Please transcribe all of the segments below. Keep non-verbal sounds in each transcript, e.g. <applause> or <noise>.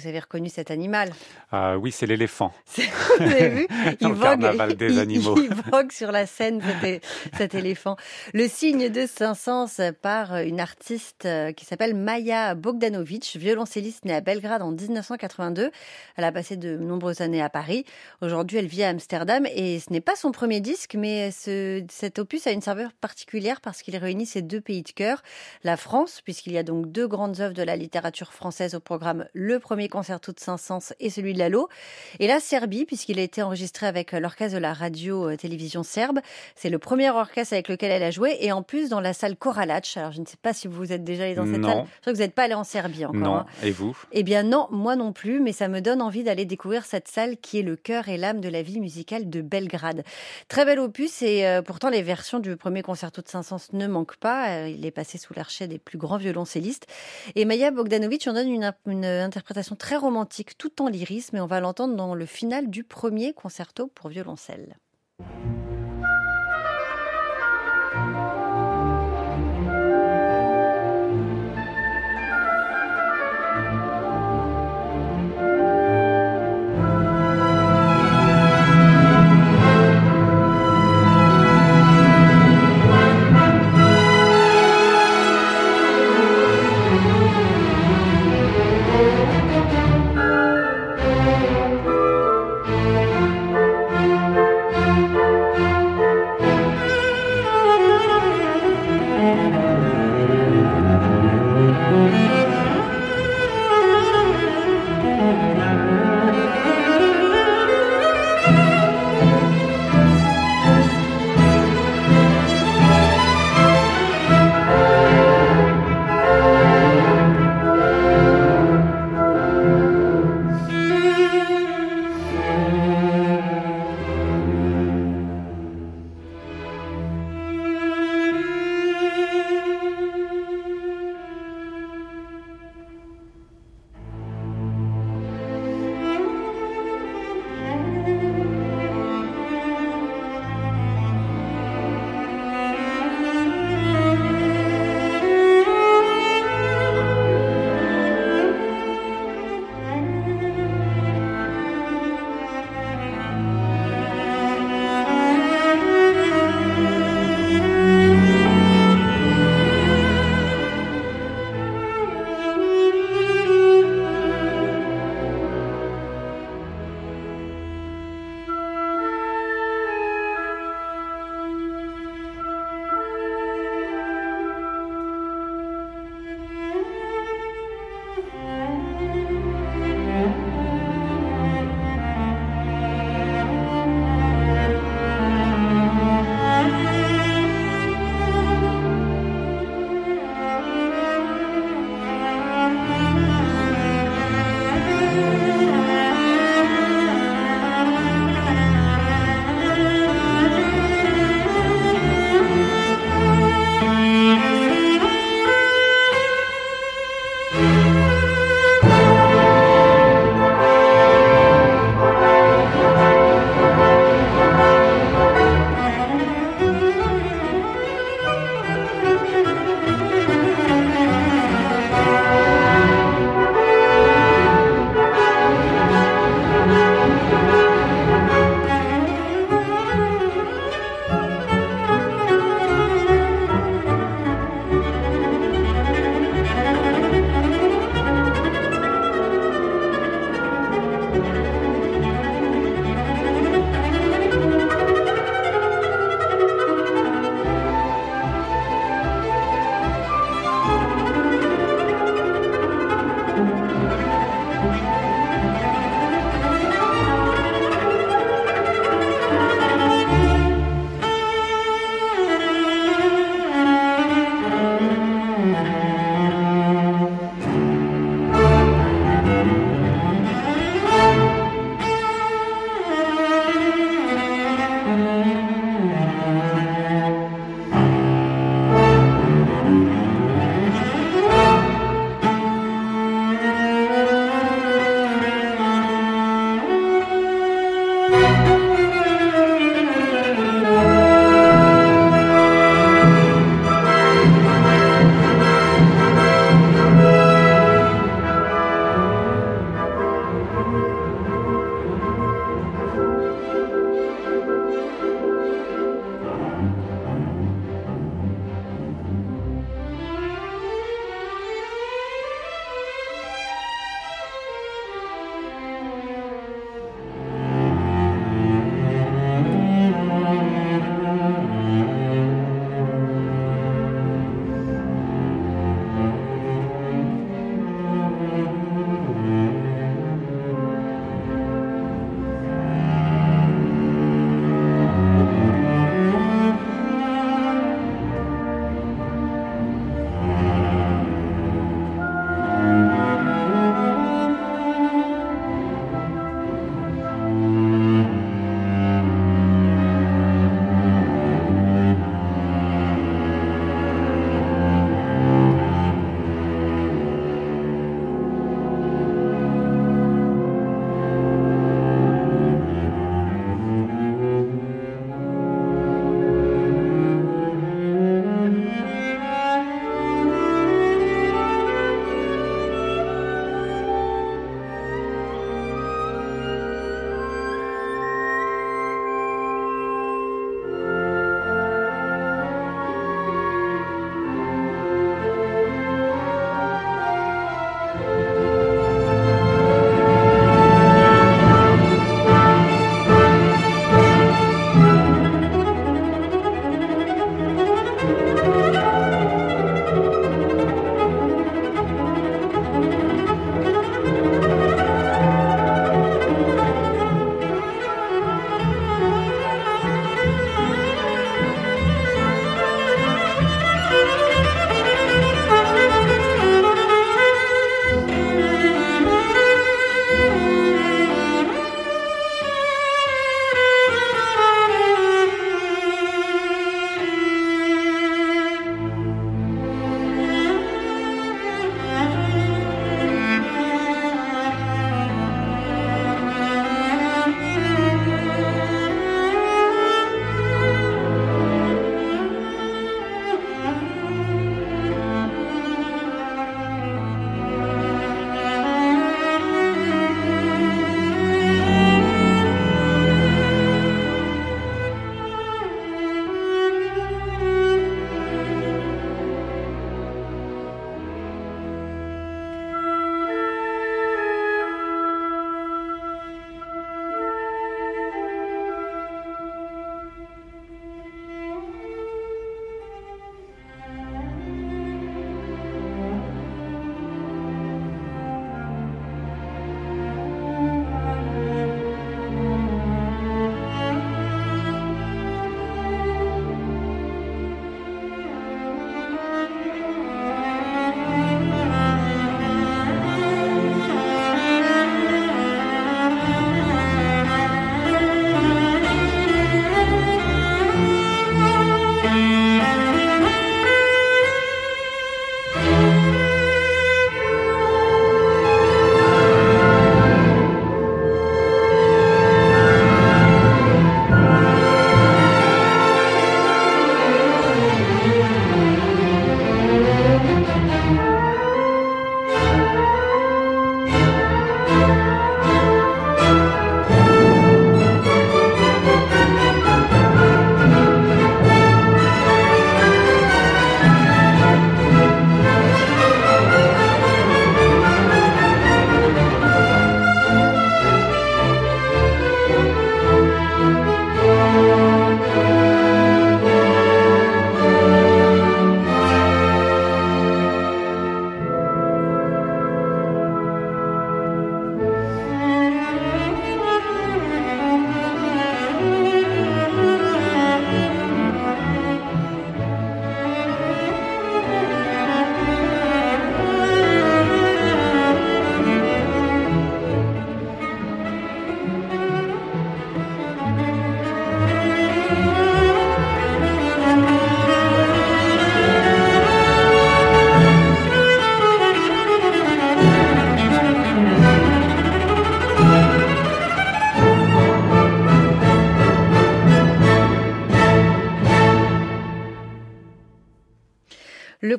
vous avez reconnu cet animal. Ah oui, c'est l'éléphant. <laughs> Vous avez vu <laughs> il vogue, carnaval des animaux. Il, <laughs> vogue sur la scène, cet, cet, éléphant. Le signe de Saint-Saëns par une artiste euh, qui s'appelle Maya Bogdanovic, violoncelliste née à Belgrade en 1982. Elle a passé de nombreuses années à Paris. Aujourd'hui, elle vit à Amsterdam et ce n'est pas son premier disque, mais ce, cet opus a une saveur particulière parce qu'il réunit ces deux pays de cœur. La France, puisqu'il y a donc deux grandes œuvres de la littérature française au programme, le premier concerto de Saint-Saëns et celui de Lalo. Et la Serbie, puisqu'il a été enregistré avec l'orchestre de la radio-télévision serbe. C'est le premier orchestre avec lequel elle a joué et en plus dans la salle Koralac. Alors je ne sais pas si vous êtes déjà allé dans cette salle. Je crois que vous n'êtes pas allé en Serbie encore. Non. Hein. Et vous? Eh bien non, moi non plus, mais ça me donne envie d'aller découvrir cette salle qui est le cœur et l'âme de la vie musicale de Belgrade. Très bel opus et euh, pourtant les versions du premier concerto de Saint-Saëns ne manquent pas. Euh, il est passé sous l'archet des plus grands violoncellistes. Et Maya Bogdanovic en donne une, une interprétation très romantique, tout en lyrisme, et on va l'entendre dans le final du premier concerto pour violoncelle.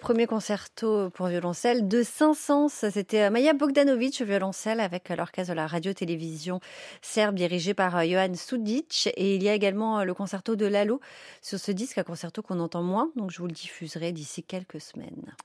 Premier concerto pour violoncelle de Saint-Saëns, c'était Maja Bogdanovic, violoncelle, avec l'orchestre de la radio-télévision serbe dirigé par euh, Johan Sudic. Et il y a également le concerto de Lalo sur ce disque, un concerto qu'on entend moins, donc je vous le diffuserai d'ici quelques semaines.